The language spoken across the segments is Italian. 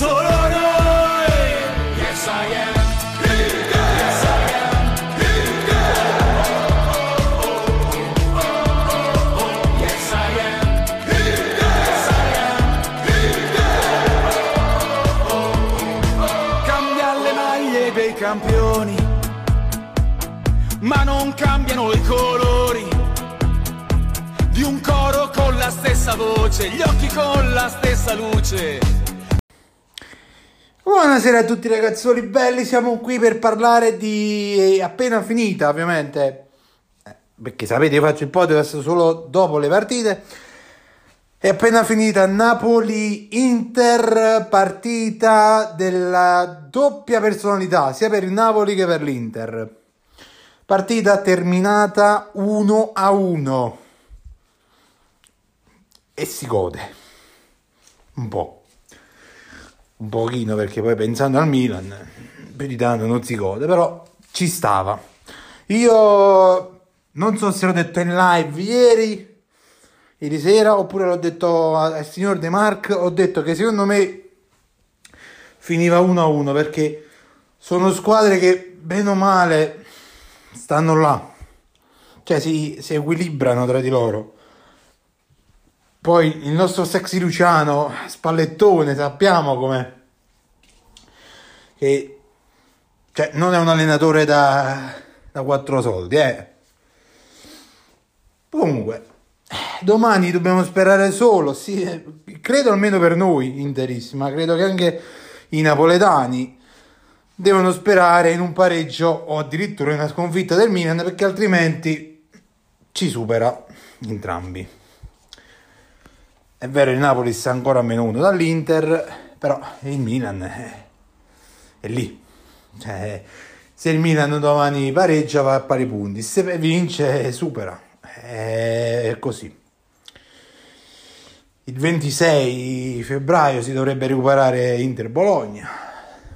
solo noi. Yes I am. Yes I am. Yes I am. Yes I am. Cambia le maglie dei campioni, ma non cambiano i colori di un coro con la stessa voce, gli occhi con la stessa luce. Buonasera a tutti ragazzoli belli, siamo qui per parlare di appena finita ovviamente, eh, perché sapete io faccio il podcast solo dopo le partite, è appena finita Napoli-Inter, partita della doppia personalità sia per il Napoli che per l'Inter. Partita terminata 1 a 1 e si gode. Un po' un pochino perché poi pensando al Milan più di tanto non si gode però ci stava. Io non so se l'ho detto in live ieri ieri sera oppure l'ho detto al signor De Marc ho detto che secondo me finiva 1 a 1 perché sono squadre che bene o male stanno là. Cioè si, si equilibrano tra di loro poi il nostro sexy Luciano, spallettone, sappiamo com'è. Che cioè, non è un allenatore da, da quattro soldi, eh. Comunque, domani dobbiamo sperare solo, sì, credo almeno per noi interissima, credo che anche i napoletani devono sperare in un pareggio o addirittura in una sconfitta del Milan perché altrimenti ci supera entrambi. È vero, il Napoli sta ancora a meno uno dall'Inter, però il Milan è, è lì. Cioè, se il Milan domani pareggia va a pari punti, se vince supera. È così. Il 26 febbraio si dovrebbe recuperare Inter-Bologna,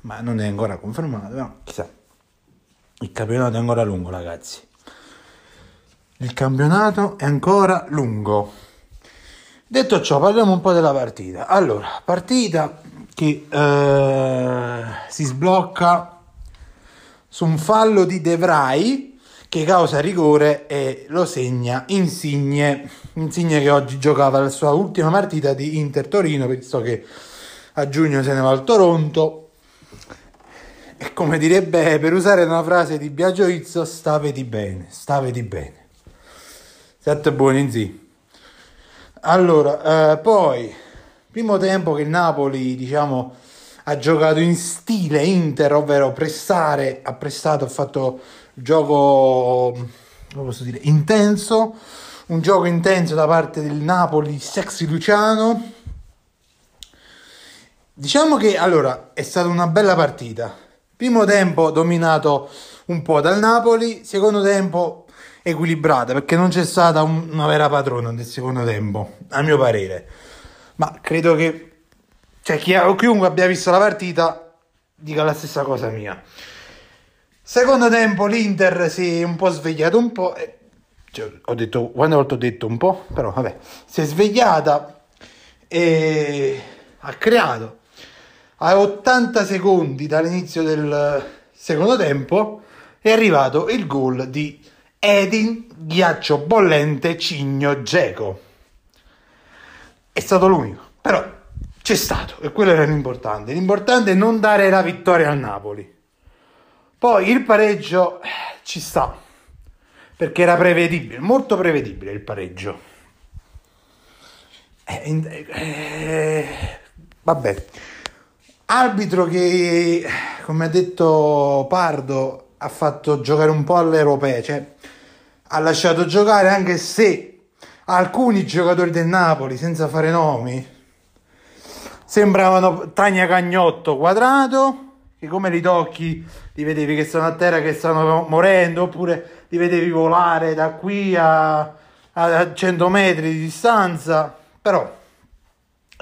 ma non è ancora confermato, no? chissà. Il campionato è ancora lungo, ragazzi. Il campionato è ancora lungo. Detto ciò, parliamo un po' della partita. Allora, partita che eh, si sblocca su un fallo di De che causa rigore e lo segna Insigne. Insigne che oggi giocava la sua ultima partita di Inter Torino, visto che a giugno se ne va al Toronto. E come direbbe, per usare una frase di Biagio Izzo, stavedi bene, stavedi bene. Sette buoni in sì. Allora, eh, poi, primo tempo che il Napoli, diciamo, ha giocato in stile Inter, ovvero pressare, ha prestato, ha fatto gioco, come posso dire, intenso, un gioco intenso da parte del Napoli, sexy Luciano. Diciamo che, allora, è stata una bella partita. Primo tempo dominato un po' dal Napoli, secondo tempo equilibrata perché non c'è stata un, una vera padrona nel secondo tempo, a mio parere. Ma credo che cioè, chi, chiunque abbia visto la partita dica la stessa cosa mia. Secondo tempo l'Inter si è un po' svegliato un po'. E, cioè, ho detto, quante volte ho detto un po', però vabbè, si è svegliata e ha creato a 80 secondi dall'inizio del secondo tempo è arrivato il gol di Edin Ghiaccio Bollente Cigno Geco. È stato l'unico, però c'è stato e quello era l'importante. L'importante è non dare la vittoria al Napoli. Poi il pareggio eh, ci sta perché era prevedibile, molto prevedibile il pareggio. Eh, eh, vabbè, arbitro che, come ha detto Pardo, ha fatto giocare un po' all'europea, cioè ha lasciato giocare anche se alcuni giocatori del Napoli, senza fare nomi, sembravano Tagna Cagnotto quadrato, che come li tocchi li vedevi che stanno a terra, che stanno morendo, oppure li vedevi volare da qui a, a 100 metri di distanza, però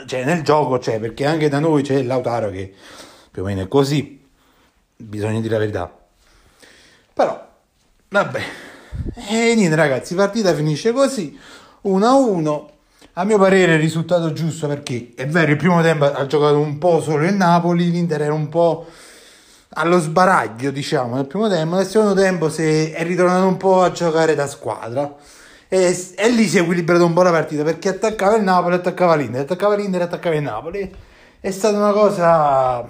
cioè, nel gioco c'è, perché anche da noi c'è Lautaro che più o meno è così, bisogna dire la verità. Però, vabbè, e niente ragazzi, partita finisce così, 1-1, a mio parere il risultato giusto perché è vero, il primo tempo ha giocato un po' solo il Napoli, l'Inter era un po' allo sbaraglio, diciamo, nel primo tempo, nel secondo tempo si è ritornato un po' a giocare da squadra. E, e, lì si è equilibrato un po' la partita perché attaccava il Napoli, attaccava l'Inter, attaccava l'Inter, attaccava il Napoli. È stata una cosa.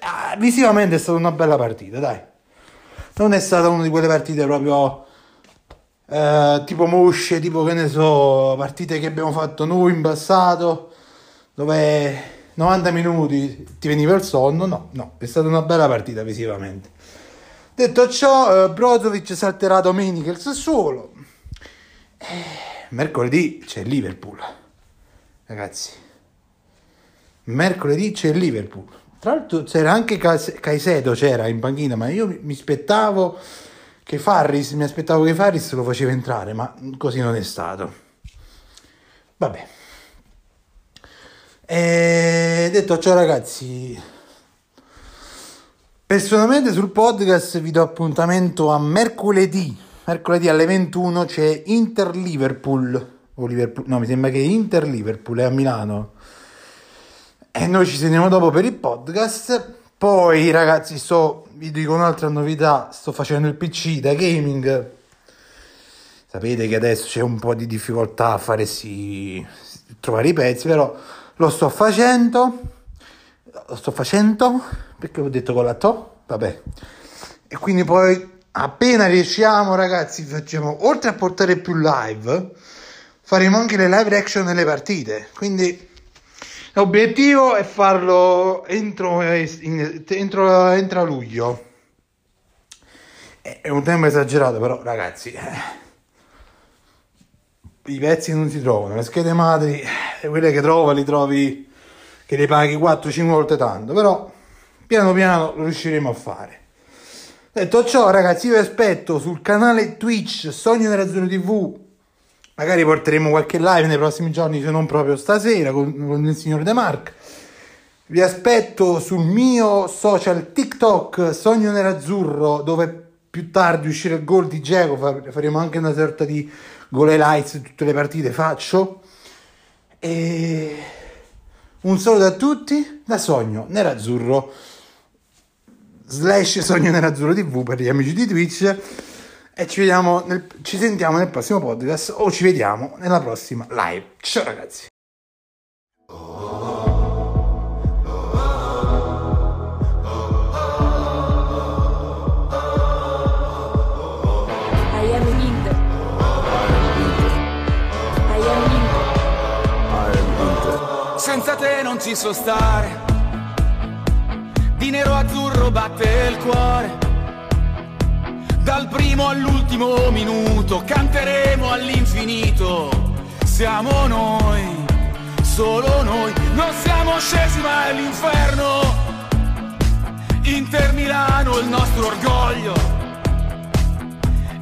Ah, visivamente è stata una bella partita, dai. Non è stata una di quelle partite proprio. Eh, tipo mosce, tipo che ne so, partite che abbiamo fatto noi in passato, dove 90 minuti ti veniva il sonno. No, no, è stata una bella partita visivamente. Detto ciò, eh, Brozovic salterà domenica il Sassuolo. Eh, mercoledì c'è Liverpool, ragazzi. Mercoledì c'è Liverpool. Tra l'altro c'era anche Caicedo c'era in panchina, ma io mi aspettavo che Farris, mi aspettavo che Farris lo faceva entrare, ma così non è stato. Vabbè. E detto ciò ragazzi, personalmente sul podcast vi do appuntamento a mercoledì mercoledì alle 21 c'è Inter-Liverpool. O Liverpool, no, mi sembra che Inter-Liverpool è a Milano. E noi ci sentiamo dopo per il podcast. Poi, ragazzi, sto, vi dico un'altra novità: sto facendo il PC da gaming. Sapete che adesso c'è un po' di difficoltà a fare sì, trovare i pezzi, però lo sto facendo. Lo sto facendo perché ho detto con la to, vabbè. E quindi poi appena riusciamo ragazzi facciamo oltre a portare più live faremo anche le live reaction nelle partite quindi l'obiettivo è farlo entro, entro, entro luglio è un tempo esagerato però ragazzi eh, i pezzi non si trovano le schede madri eh, quelle che trovo li trovi che le paghi 4-5 volte tanto però piano piano lo riusciremo a fare Detto ciò, ragazzi, io vi aspetto sul canale Twitch Sogno Nerazzurro TV. Magari porteremo qualche live nei prossimi giorni, se non proprio stasera, con, con il signor De Marc. Vi aspetto sul mio social TikTok Sogno Nerazzurro, dove più tardi uscirà il gol di Geco. Faremo anche una sorta di gol highlights tutte le partite. Faccio. E un saluto a tutti da Sogno Nerazzurro slash Sogno Nerazzurro TV per gli amici di Twitch e ci vediamo nel, ci sentiamo nel prossimo podcast o ci vediamo nella prossima live. Ciao ragazzi. Senza te non ci so stare di nero azzurro batte il cuore. Dal primo all'ultimo minuto canteremo all'infinito. Siamo noi, solo noi, non siamo scesi mai all'inferno. Inter Milano il nostro orgoglio.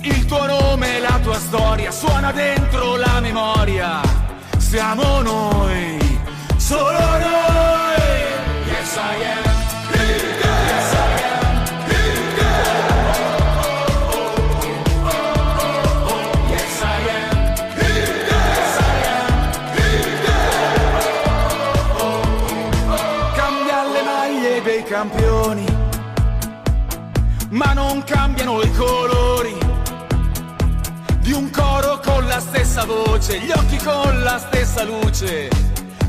Il tuo nome e la tua storia suona dentro la memoria. Siamo noi, solo noi. Campioni, ma non cambiano i colori di un coro con la stessa voce, gli occhi con la stessa luce